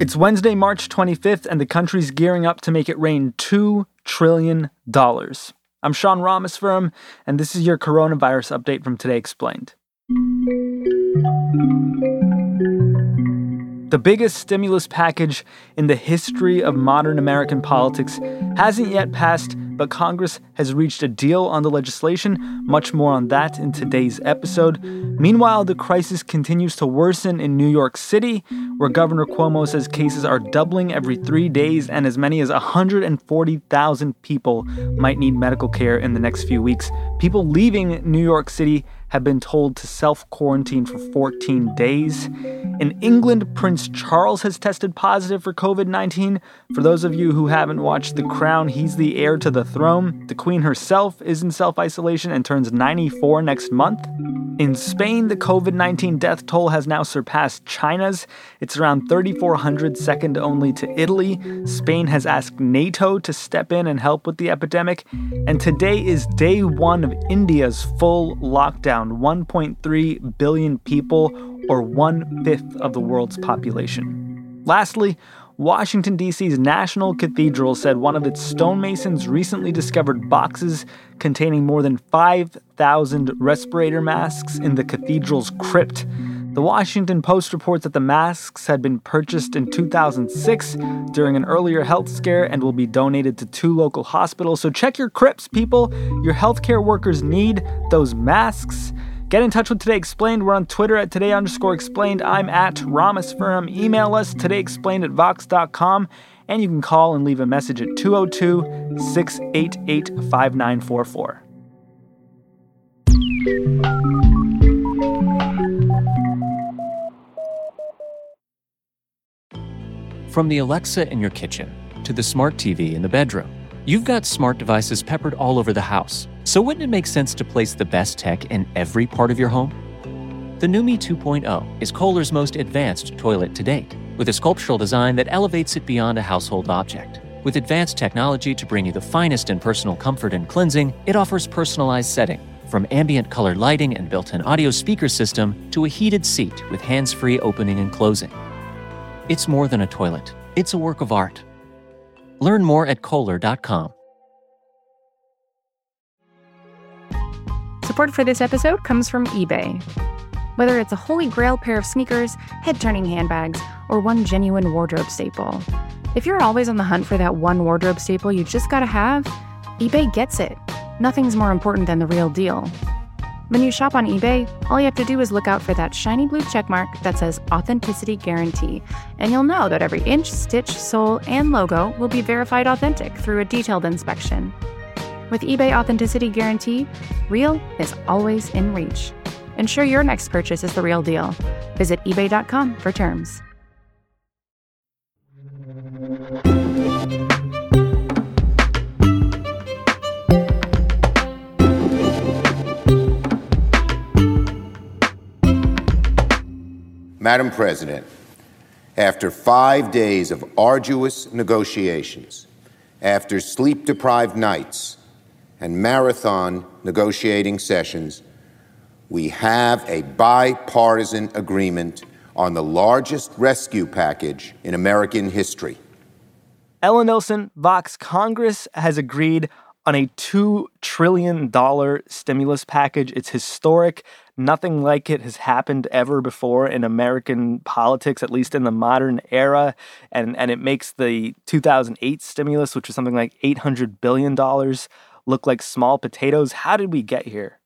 It's Wednesday, March 25th, and the country's gearing up to make it rain $2 trillion. I'm Sean Rameswaram, and this is your coronavirus update from Today Explained. The biggest stimulus package in the history of modern American politics hasn't yet passed, but Congress has reached a deal on the legislation. Much more on that in today's episode. Meanwhile, the crisis continues to worsen in New York City, where Governor Cuomo says cases are doubling every three days, and as many as 140,000 people might need medical care in the next few weeks. People leaving New York City have been told to self quarantine for 14 days. In England, Prince Charles has tested positive for COVID 19. For those of you who haven't watched The Crown, he's the heir to the throne. The Queen herself is in self isolation and turns 94 next month. In Spain, the COVID 19 death toll has now surpassed China's. It's around 3,400, second only to Italy. Spain has asked NATO to step in and help with the epidemic. And today is day one of India's full lockdown 1.3 billion people, or one fifth of the world's population. Lastly, Washington, D.C.'s National Cathedral said one of its stonemasons recently discovered boxes containing more than 5,000 respirator masks in the cathedral's crypt. The Washington Post reports that the masks had been purchased in 2006 during an earlier health scare and will be donated to two local hospitals. So check your crypts, people. Your healthcare workers need those masks. Get in touch with Today Explained. We're on Twitter at Today underscore explained. I'm at Rameswaram. Email us todayexplained at vox.com. And you can call and leave a message at 202 688 5944. From the Alexa in your kitchen to the smart TV in the bedroom, you've got smart devices peppered all over the house so wouldn't it make sense to place the best tech in every part of your home? The Numi 2.0 is Kohler's most advanced toilet to date, with a sculptural design that elevates it beyond a household object. With advanced technology to bring you the finest in personal comfort and cleansing, it offers personalized setting, from ambient color lighting and built-in audio speaker system to a heated seat with hands-free opening and closing. It's more than a toilet. It's a work of art. Learn more at Kohler.com. Support for this episode comes from eBay. Whether it's a holy grail pair of sneakers, head turning handbags, or one genuine wardrobe staple, if you're always on the hunt for that one wardrobe staple you just gotta have, eBay gets it. Nothing's more important than the real deal. When you shop on eBay, all you have to do is look out for that shiny blue checkmark that says Authenticity Guarantee, and you'll know that every inch, stitch, sole, and logo will be verified authentic through a detailed inspection. With eBay Authenticity Guarantee, real is always in reach. Ensure your next purchase is the real deal. Visit eBay.com for terms. Madam President, after five days of arduous negotiations, after sleep deprived nights, and marathon negotiating sessions, we have a bipartisan agreement on the largest rescue package in American history. Ella Nilsen, Vox Congress has agreed on a $2 trillion stimulus package. It's historic. Nothing like it has happened ever before in American politics, at least in the modern era. And, and it makes the 2008 stimulus, which was something like $800 billion, look like small potatoes. How did we get here?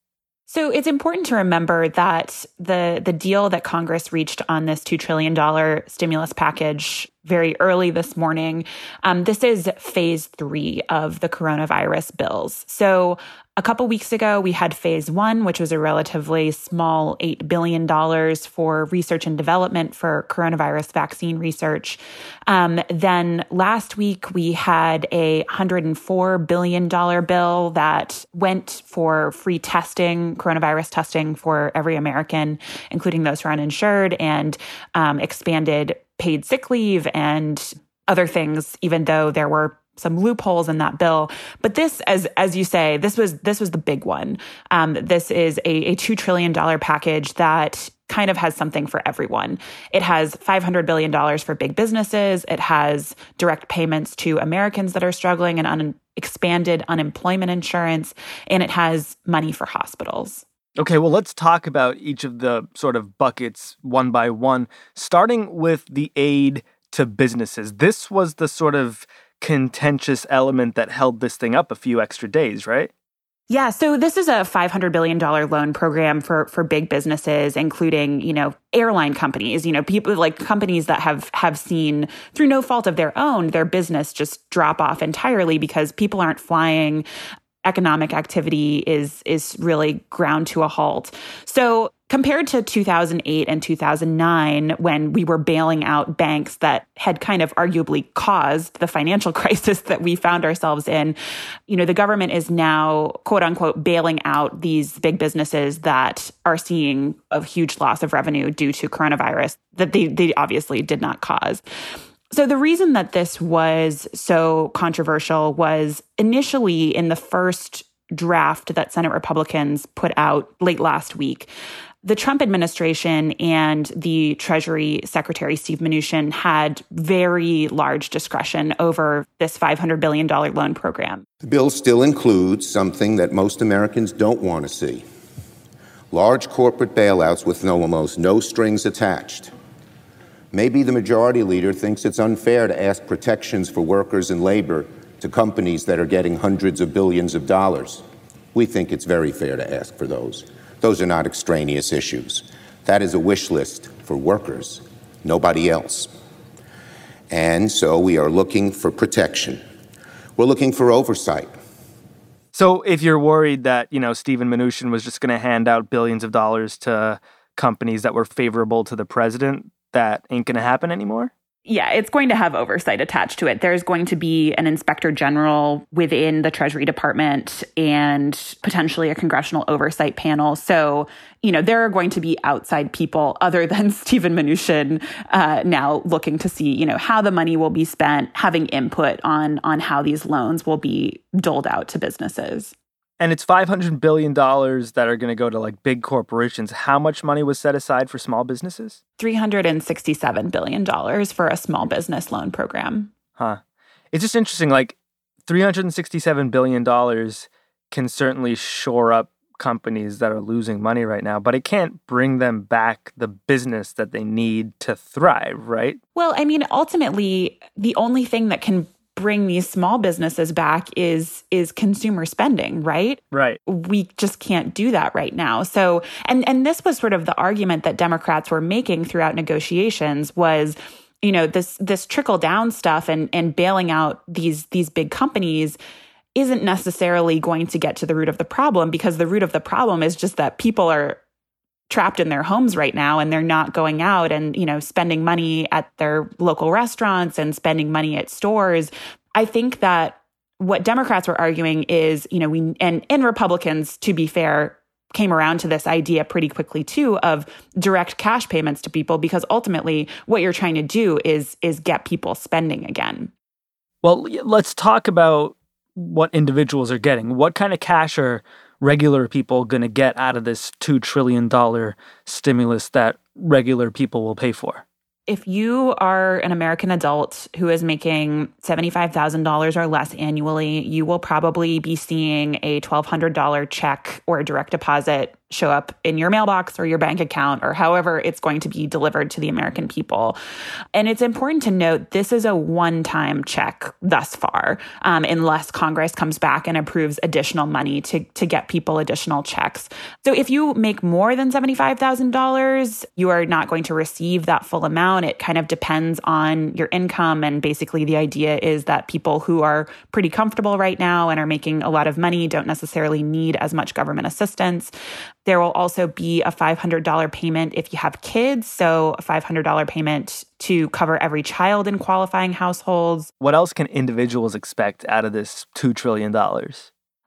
So it's important to remember that the the deal that Congress reached on this two trillion dollar stimulus package very early this morning. Um, this is phase three of the coronavirus bills. So a couple weeks ago, we had phase one, which was a relatively small $8 billion for research and development for coronavirus vaccine research. Um, then last week, we had a $104 billion bill that went for free testing, coronavirus testing for every American, including those who are uninsured, and um, expanded paid sick leave and other things, even though there were some loopholes in that bill. But this, as as you say, this was this was the big one. Um, this is a, a two trillion dollar package that kind of has something for everyone. It has $500 billion for big businesses. It has direct payments to Americans that are struggling and un- expanded unemployment insurance. And it has money for hospitals. Okay, well, let's talk about each of the sort of buckets one by one, starting with the aid to businesses. This was the sort of contentious element that held this thing up a few extra days, right? Yeah, so this is a $500 billion loan program for, for big businesses, including, you know, airline companies, you know, people like companies that have, have seen through no fault of their own, their business just drop off entirely because people aren't flying economic activity is is really ground to a halt. So compared to 2008 and 2009 when we were bailing out banks that had kind of arguably caused the financial crisis that we found ourselves in you know the government is now quote unquote bailing out these big businesses that are seeing a huge loss of revenue due to coronavirus that they they obviously did not cause so, the reason that this was so controversial was initially in the first draft that Senate Republicans put out late last week. The Trump administration and the Treasury Secretary Steve Mnuchin had very large discretion over this $500 billion loan program. The bill still includes something that most Americans don't want to see large corporate bailouts with no, almost no strings attached. Maybe the majority leader thinks it's unfair to ask protections for workers and labor to companies that are getting hundreds of billions of dollars. We think it's very fair to ask for those. Those are not extraneous issues. That is a wish list for workers, nobody else. And so we are looking for protection. We're looking for oversight. So if you're worried that, you know, Stephen Mnuchin was just going to hand out billions of dollars to companies that were favorable to the president, that ain't going to happen anymore? Yeah, it's going to have oversight attached to it. There's going to be an inspector general within the Treasury Department and potentially a congressional oversight panel. So, you know, there are going to be outside people other than Stephen Mnuchin uh, now looking to see, you know, how the money will be spent, having input on on how these loans will be doled out to businesses. And it's $500 billion that are going to go to like big corporations. How much money was set aside for small businesses? $367 billion for a small business loan program. Huh. It's just interesting. Like $367 billion can certainly shore up companies that are losing money right now, but it can't bring them back the business that they need to thrive, right? Well, I mean, ultimately, the only thing that can bring these small businesses back is is consumer spending right? Right. We just can't do that right now. So and and this was sort of the argument that democrats were making throughout negotiations was you know this this trickle down stuff and and bailing out these these big companies isn't necessarily going to get to the root of the problem because the root of the problem is just that people are trapped in their homes right now and they're not going out and you know spending money at their local restaurants and spending money at stores. I think that what democrats were arguing is you know we and and republicans to be fair came around to this idea pretty quickly too of direct cash payments to people because ultimately what you're trying to do is is get people spending again. Well let's talk about what individuals are getting. What kind of cash are regular people going to get out of this $2 trillion stimulus that regular people will pay for? If you are an American adult who is making $75,000 or less annually, you will probably be seeing a $1,200 check or a direct deposit show up in your mailbox or your bank account or however it's going to be delivered to the American people. And it's important to note this is a one time check thus far, um, unless Congress comes back and approves additional money to, to get people additional checks. So if you make more than $75,000, you are not going to receive that full amount. It kind of depends on your income. And basically, the idea is that people who are pretty comfortable right now and are making a lot of money don't necessarily need as much government assistance. There will also be a $500 payment if you have kids. So, a $500 payment to cover every child in qualifying households. What else can individuals expect out of this $2 trillion?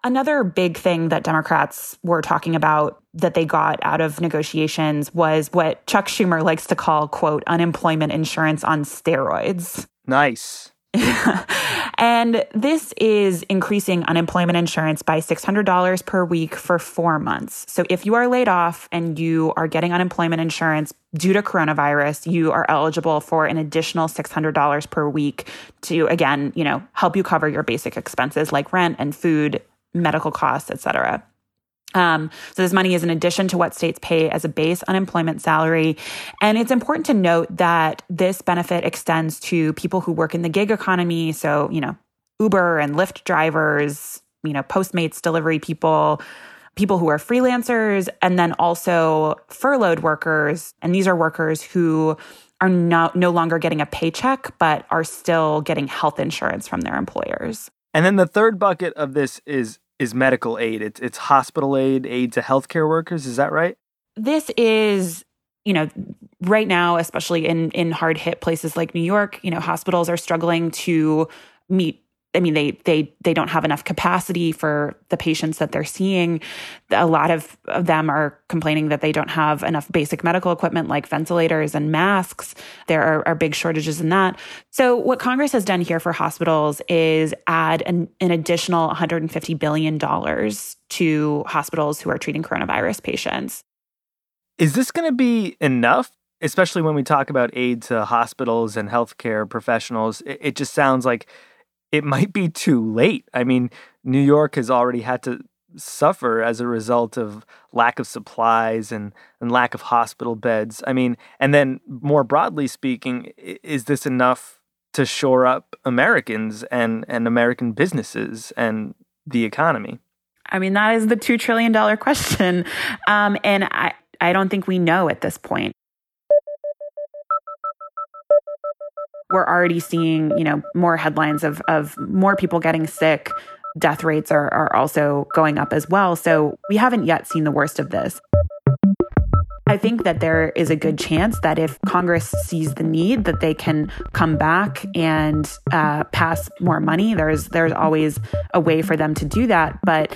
Another big thing that Democrats were talking about that they got out of negotiations was what Chuck Schumer likes to call, quote, unemployment insurance on steroids. Nice. and this is increasing unemployment insurance by $600 per week for four months. So if you are laid off and you are getting unemployment insurance due to coronavirus, you are eligible for an additional $600 per week to, again, you know, help you cover your basic expenses like rent and food, medical costs, et cetera. Um, so this money is in addition to what states pay as a base unemployment salary. And it's important to note that this benefit extends to people who work in the gig economy. So, you know, Uber and Lyft drivers, you know, Postmates delivery people, people who are freelancers, and then also furloughed workers. And these are workers who are not, no longer getting a paycheck, but are still getting health insurance from their employers. And then the third bucket of this is is medical aid. It's it's hospital aid, aid to healthcare workers. Is that right? This is, you know, right now, especially in in hard hit places like New York, you know, hospitals are struggling to meet I mean, they they they don't have enough capacity for the patients that they're seeing. A lot of, of them are complaining that they don't have enough basic medical equipment like ventilators and masks. There are, are big shortages in that. So, what Congress has done here for hospitals is add an, an additional 150 billion dollars to hospitals who are treating coronavirus patients. Is this going to be enough? Especially when we talk about aid to hospitals and healthcare professionals, it, it just sounds like it might be too late. I mean, New York has already had to suffer as a result of lack of supplies and, and lack of hospital beds. I mean, and then more broadly speaking, is this enough to shore up Americans and, and American businesses and the economy? I mean, that is the $2 trillion question. Um, and I, I don't think we know at this point. We're already seeing, you know, more headlines of of more people getting sick. Death rates are are also going up as well. So we haven't yet seen the worst of this. I think that there is a good chance that if Congress sees the need, that they can come back and uh, pass more money. There's there's always a way for them to do that, but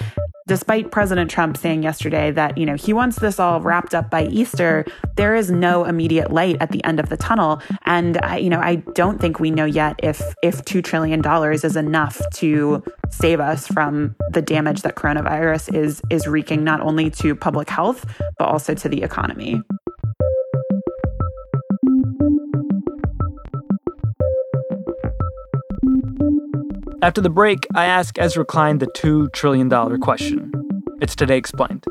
despite President Trump saying yesterday that, you know, he wants this all wrapped up by Easter, there is no immediate light at the end of the tunnel. And, I, you know, I don't think we know yet if, if $2 trillion is enough to save us from the damage that coronavirus is, is wreaking not only to public health, but also to the economy. After the break, I ask Ezra Klein the $2 trillion question. It's Today Explained.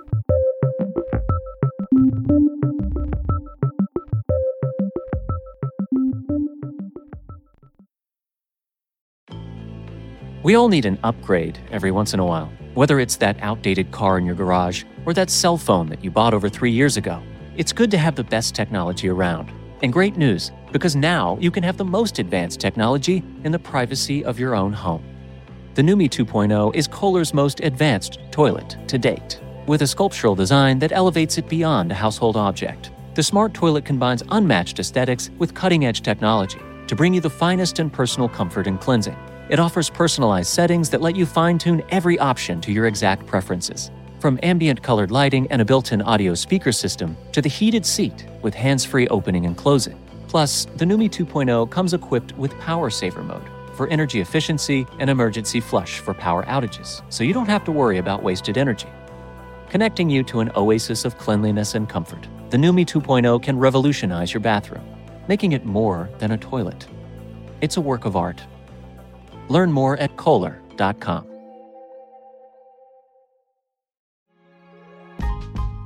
We all need an upgrade every once in a while, whether it's that outdated car in your garage or that cell phone that you bought over three years ago. It's good to have the best technology around. And great news, because now you can have the most advanced technology in the privacy of your own home. The Numi 2.0 is Kohler's most advanced toilet to date, with a sculptural design that elevates it beyond a household object. The smart toilet combines unmatched aesthetics with cutting edge technology to bring you the finest in personal comfort and cleansing. It offers personalized settings that let you fine tune every option to your exact preferences. From ambient colored lighting and a built in audio speaker system to the heated seat with hands free opening and closing. Plus, the Numi 2.0 comes equipped with Power Saver mode for energy efficiency and emergency flush for power outages, so you don't have to worry about wasted energy. Connecting you to an oasis of cleanliness and comfort, the Numi 2.0 can revolutionize your bathroom, making it more than a toilet. It's a work of art. Learn more at Kohler.com.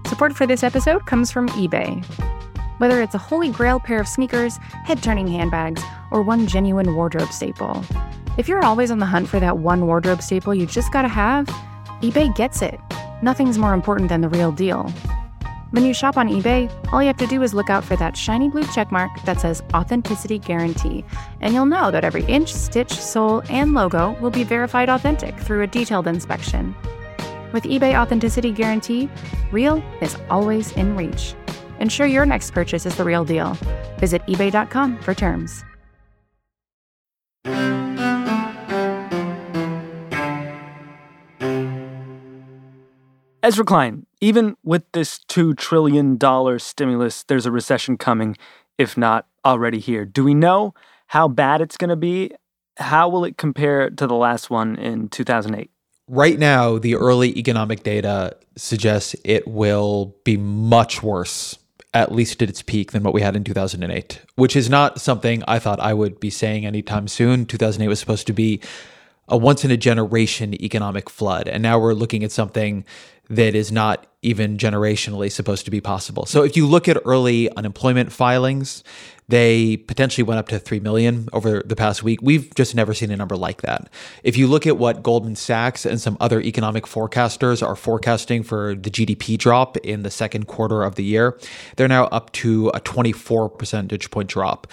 Support for this episode comes from eBay. Whether it's a holy grail pair of sneakers, head turning handbags, or one genuine wardrobe staple, if you're always on the hunt for that one wardrobe staple you just gotta have, eBay gets it. Nothing's more important than the real deal. When you shop on eBay, all you have to do is look out for that shiny blue checkmark that says Authenticity Guarantee, and you'll know that every inch, stitch, sole, and logo will be verified authentic through a detailed inspection. With eBay Authenticity Guarantee, real is always in reach. Ensure your next purchase is the real deal. Visit eBay.com for terms. Ezra Klein, even with this $2 trillion stimulus, there's a recession coming, if not already here. Do we know how bad it's going to be? How will it compare to the last one in 2008? Right now, the early economic data suggests it will be much worse, at least at its peak, than what we had in 2008, which is not something I thought I would be saying anytime soon. 2008 was supposed to be a once in a generation economic flood. And now we're looking at something that is not even generationally supposed to be possible. So if you look at early unemployment filings, they potentially went up to 3 million over the past week. We've just never seen a number like that. If you look at what Goldman Sachs and some other economic forecasters are forecasting for the GDP drop in the second quarter of the year, they're now up to a 24 percentage point drop.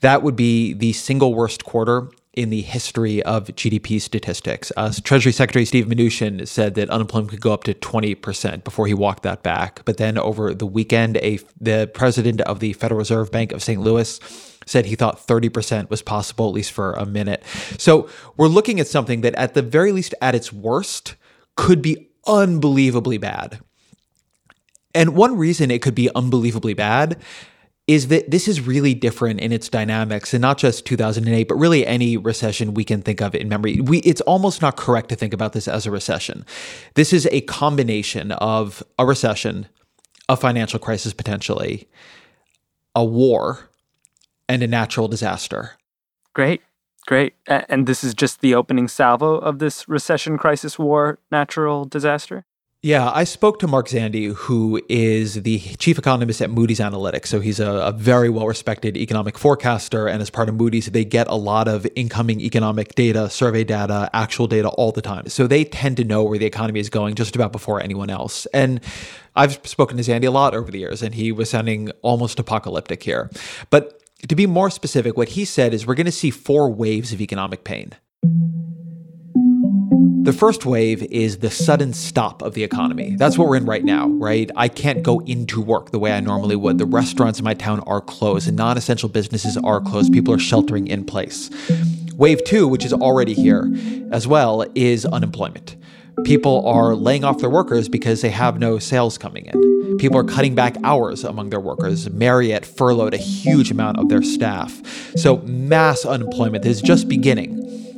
That would be the single worst quarter in the history of GDP statistics. Uh, Treasury Secretary Steve Mnuchin said that unemployment could go up to 20% before he walked that back. But then over the weekend, a, the president of the Federal Reserve Bank of St. Louis said he thought 30% was possible, at least for a minute. So we're looking at something that, at the very least, at its worst, could be unbelievably bad. And one reason it could be unbelievably bad is that this is really different in its dynamics and not just 2008 but really any recession we can think of in memory. We it's almost not correct to think about this as a recession. This is a combination of a recession a financial crisis potentially a war and a natural disaster. Great great. And this is just the opening salvo of this recession crisis war natural disaster yeah, I spoke to Mark Zandi, who is the chief economist at Moody's Analytics. So he's a, a, very well respected economic forecaster. And as part of Moody's, they get a lot of incoming economic data, survey data, actual data all the time. So they tend to know where the economy is going just about before anyone else. And I've spoken to Zandi a lot over the years, and he was sounding almost apocalyptic here. But to be more specific, what he said is we're going to see four waves of economic pain. The first wave is the sudden stop of the economy. That's what we're in right now, right? I can't go into work the way I normally would. The restaurants in my town are closed, non essential businesses are closed. People are sheltering in place. Wave two, which is already here as well, is unemployment. People are laying off their workers because they have no sales coming in. People are cutting back hours among their workers. Marriott furloughed a huge amount of their staff. So, mass unemployment is just beginning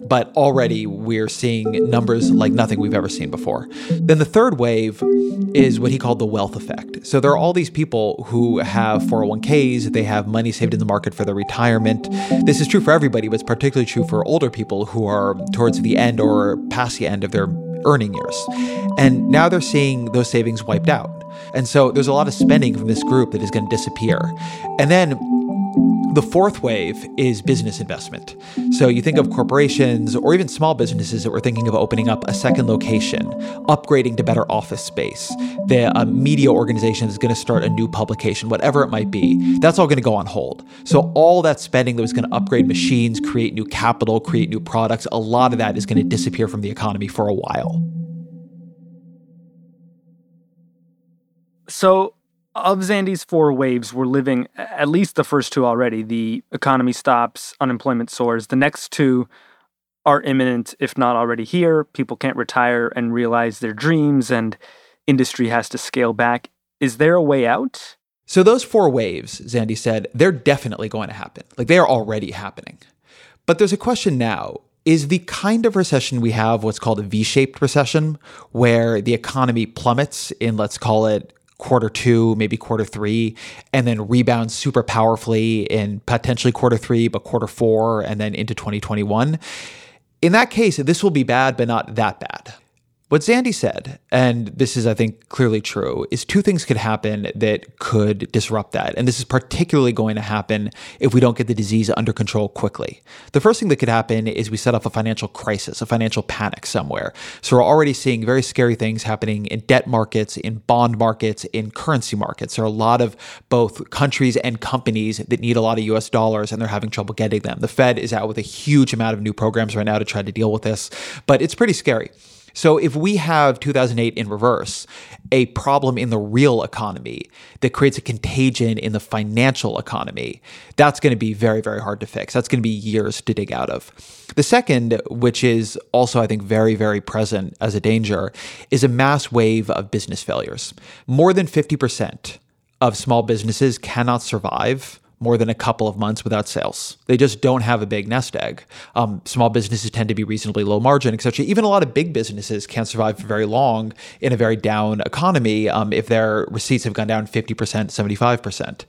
but already we're seeing numbers like nothing we've ever seen before. Then the third wave is what he called the wealth effect. So there are all these people who have 401ks, they have money saved in the market for their retirement. This is true for everybody, but it's particularly true for older people who are towards the end or past the end of their earning years. And now they're seeing those savings wiped out. And so there's a lot of spending from this group that is going to disappear. And then the fourth wave is business investment. So you think of corporations or even small businesses that were thinking of opening up a second location, upgrading to better office space. The media organization is going to start a new publication, whatever it might be. That's all going to go on hold. So all that spending that was going to upgrade machines, create new capital, create new products, a lot of that is going to disappear from the economy for a while. So of Zandi's four waves, we're living at least the first two already. The economy stops, unemployment soars. The next two are imminent, if not already here. People can't retire and realize their dreams, and industry has to scale back. Is there a way out? So, those four waves, Zandi said, they're definitely going to happen. Like they are already happening. But there's a question now is the kind of recession we have what's called a V shaped recession, where the economy plummets in, let's call it, quarter two, maybe quarter three, and then rebound super powerfully in potentially quarter three, but quarter four, and then into 2021. In that case, this will be bad, but not that bad. What Zandi said, and this is, I think, clearly true, is two things could happen that could disrupt that. And this is particularly going to happen if we don't get the disease under control quickly. The first thing that could happen is we set off a financial crisis, a financial panic somewhere. So we're already seeing very scary things happening in debt markets, in bond markets, in currency markets. There are a lot of both countries and companies that need a lot of US dollars and they're having trouble getting them. The Fed is out with a huge amount of new programs right now to try to deal with this, but it's pretty scary. So if we have 2008 in reverse, a problem in the real economy that creates a contagion in the financial economy, that's going to be very, very hard to fix. That's going to be years to dig out of. The second, which is also, I think, very, very present as a danger, is a mass wave of business failures. More than 50% of small businesses cannot survive more than a couple of months without sales. They just don't have a big nest egg. Um, small businesses tend to be reasonably low margin, etc. Even a lot of big businesses can't survive for very long in a very down economy um, if their receipts have gone down 50%, 75%.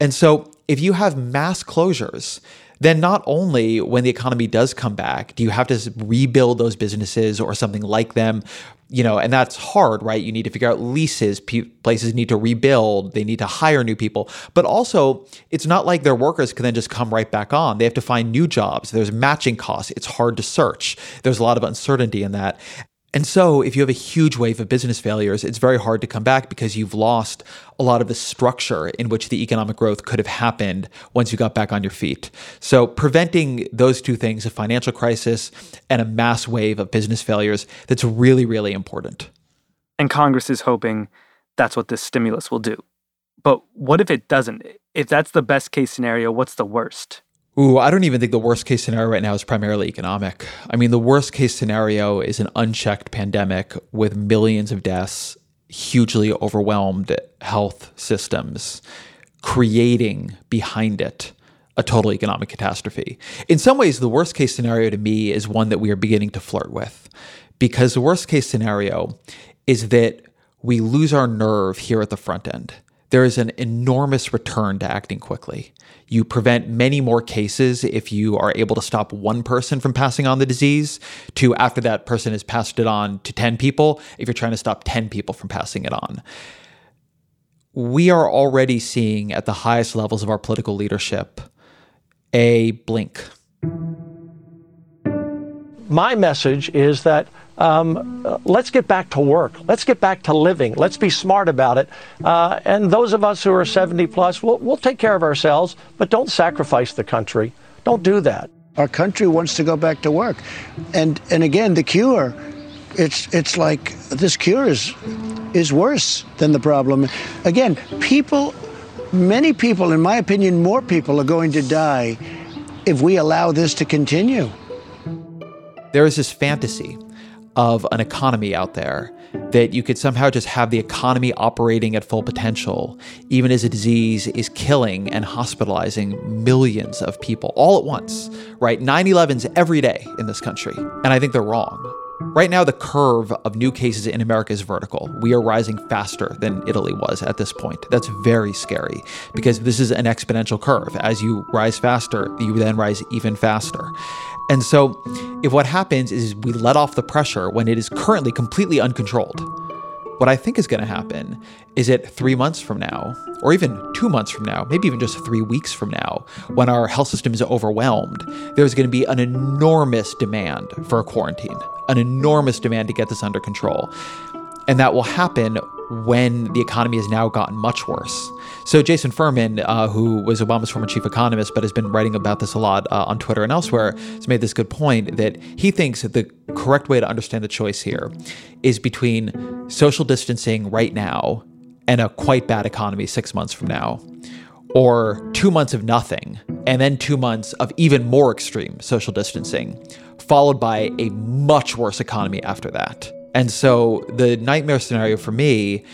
And so if you have mass closures, then not only when the economy does come back do you have to rebuild those businesses or something like them? You know and that's hard right? You need to figure out leases places need to rebuild they need to hire new people. But also it's not like their workers can then just come right back on. They have to find new jobs. There's matching costs. It's hard to search. There's a lot of uncertainty in that and so, if you have a huge wave of business failures, it's very hard to come back because you've lost a lot of the structure in which the economic growth could have happened once you got back on your feet. So, preventing those two things, a financial crisis and a mass wave of business failures, that's really, really important. And Congress is hoping that's what this stimulus will do. But what if it doesn't? If that's the best case scenario, what's the worst? Ooh, I don't even think the worst case scenario right now is primarily economic. I mean, the worst case scenario is an unchecked pandemic with millions of deaths, hugely overwhelmed health systems, creating behind it a total economic catastrophe. In some ways, the worst case scenario to me is one that we are beginning to flirt with. Because the worst case scenario is that we lose our nerve here at the front end there is an enormous return to acting quickly. You prevent many more cases if you are able to stop one person from passing on the disease, to after that person has passed it on to 10 people, if you're trying to stop 10 people from passing it on. We are already seeing at the highest levels of our political leadership a blink. My message is that um, uh, let's get back to work. Let's get back to living. Let's be smart about it. Uh, and those of us who are 70 plus, we'll, we'll take care of ourselves, but don't sacrifice the country. Don't do that. Our country wants to go back to work. And, and again, the cure, it's, it's like this cure is, is worse than the problem. Again, people, many people, in my opinion, more people are going to die if we allow this to continue. There is this fantasy of an economy out there that you could somehow just have the economy operating at full potential, even as a disease is killing and hospitalizing millions of people all at once, right? 9 11s every day in this country. And I think they're wrong. Right now, the curve of new cases in America is vertical. We are rising faster than Italy was at this point. That's very scary because this is an exponential curve. As you rise faster, you then rise even faster. And so, if what happens is we let off the pressure when it is currently completely uncontrolled, what I think is going to happen is that three months from now, or even two months from now, maybe even just three weeks from now, when our health system is overwhelmed, there's going to be an enormous demand for a quarantine, an enormous demand to get this under control. And that will happen when the economy has now gotten much worse. So, Jason Furman, uh, who was Obama's former chief economist, but has been writing about this a lot uh, on Twitter and elsewhere, has made this good point that he thinks that the correct way to understand the choice here is between social distancing right now and a quite bad economy six months from now, or two months of nothing, and then two months of even more extreme social distancing, followed by a much worse economy after that. And so the nightmare scenario for me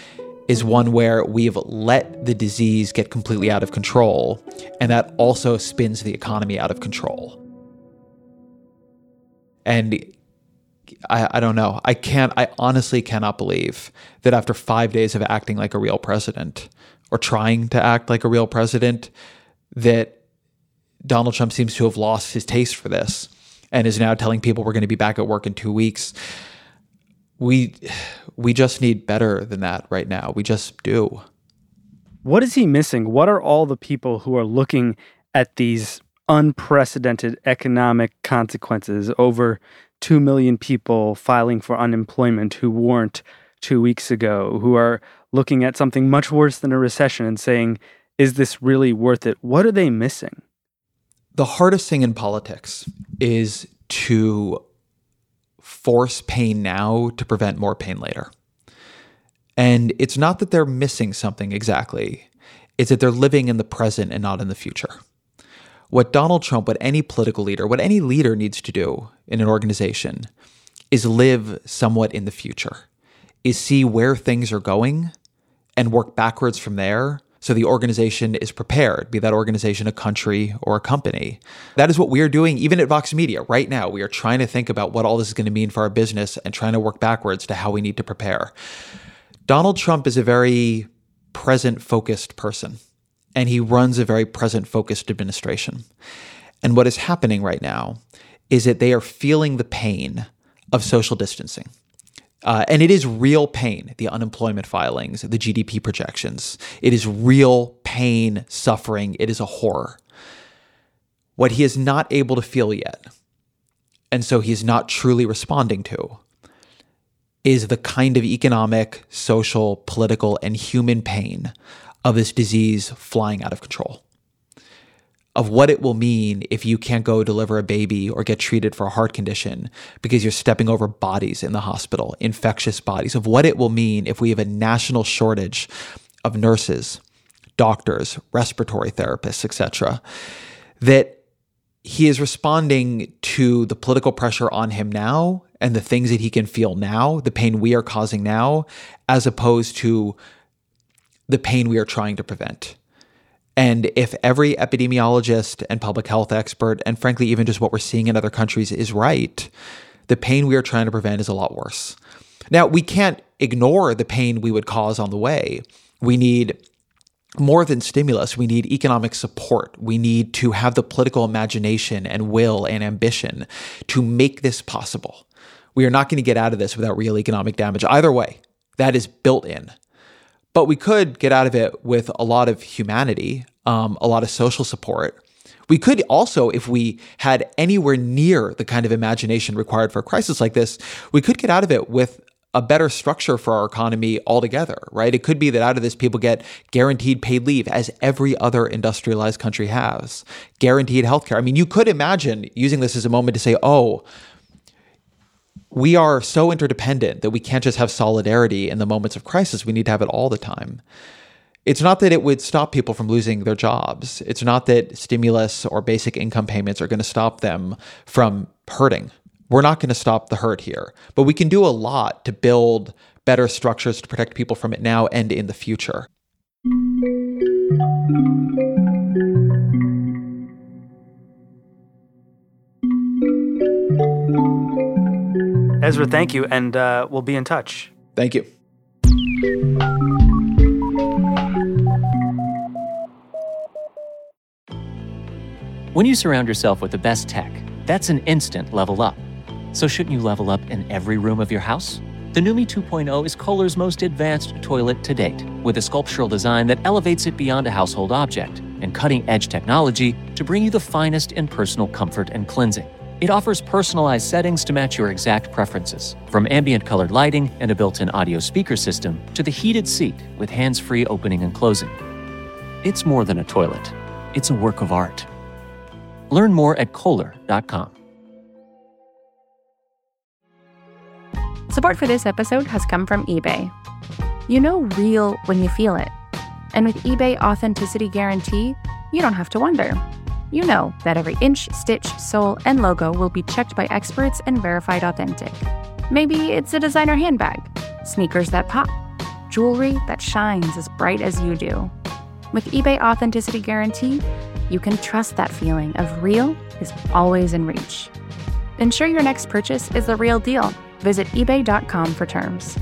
is one where we've let the disease get completely out of control, and that also spins the economy out of control. And I, I don't know. I can't, I honestly cannot believe that after five days of acting like a real president or trying to act like a real president, that Donald Trump seems to have lost his taste for this and is now telling people we're going to be back at work in two weeks we we just need better than that right now. We just do. What is he missing? What are all the people who are looking at these unprecedented economic consequences over 2 million people filing for unemployment who weren't 2 weeks ago, who are looking at something much worse than a recession and saying, is this really worth it? What are they missing? The hardest thing in politics is to force pain now to prevent more pain later. And it's not that they're missing something exactly, it's that they're living in the present and not in the future. What Donald Trump, what any political leader, what any leader needs to do in an organization is live somewhat in the future, is see where things are going and work backwards from there so the organization is prepared, be that organization a country or a company. That is what we are doing even at Vox Media right now. We are trying to think about what all this is going to mean for our business and trying to work backwards to how we need to prepare. Donald Trump is a very present focused person, and he runs a very present focused administration. And what is happening right now is that they are feeling the pain of social distancing. Uh, and it is real pain, the unemployment filings, the GDP projections. It is real pain, suffering. It is a horror. What he is not able to feel yet, and so he's not truly responding to, is the kind of economic, social, political, and human pain of this disease flying out of control of what it will mean if you can't go deliver a baby or get treated for a heart condition because you're stepping over bodies in the hospital, infectious bodies, of what it will mean if we have a national shortage of nurses, doctors, respiratory therapists, etc. That he is responding to the political pressure on him now and the things that he can feel now, the pain we are causing now, as opposed to the pain we are trying to prevent. And if every epidemiologist and public health expert, and frankly, even just what we're seeing in other countries is right, the pain we are trying to prevent is a lot worse. Now, we can't ignore the pain we would cause on the way. We need more than stimulus, we need economic support. We need to have the political imagination and will and ambition to make this possible. We are not going to get out of this without real economic damage. Either way, that is built in. But we could get out of it with a lot of humanity, um, a lot of social support. We could also, if we had anywhere near the kind of imagination required for a crisis like this, we could get out of it with a better structure for our economy altogether, right? It could be that out of this, people get guaranteed paid leave, as every other industrialized country has, guaranteed healthcare. I mean, you could imagine using this as a moment to say, oh, we are so interdependent that we can't just have solidarity in the moments of crisis. We need to have it all the time. It's not that it would stop people from losing their jobs. It's not that stimulus or basic income payments are going to stop them from hurting. We're not going to stop the hurt here, but we can do a lot to build better structures to protect people from it now and in the future. Ezra, thank you, and uh, we'll be in touch. Thank you. When you surround yourself with the best tech, that's an instant level up. So shouldn't you level up in every room of your house? The Numi 2.0 is Kohler's most advanced toilet to date, with a sculptural design that elevates it beyond a household object and cutting edge technology to bring you the finest in personal comfort and cleansing. It offers personalized settings to match your exact preferences, from ambient colored lighting and a built in audio speaker system to the heated seat with hands free opening and closing. It's more than a toilet, it's a work of art. Learn more at Kohler.com. Support for this episode has come from eBay. You know real when you feel it. And with eBay Authenticity Guarantee, you don't have to wonder you know that every inch, stitch, sole, and logo will be checked by experts and verified authentic. Maybe it's a designer handbag, sneakers that pop, jewelry that shines as bright as you do. With eBay Authenticity Guarantee, you can trust that feeling of real is always in reach. Ensure your next purchase is the real deal. Visit eBay.com for terms.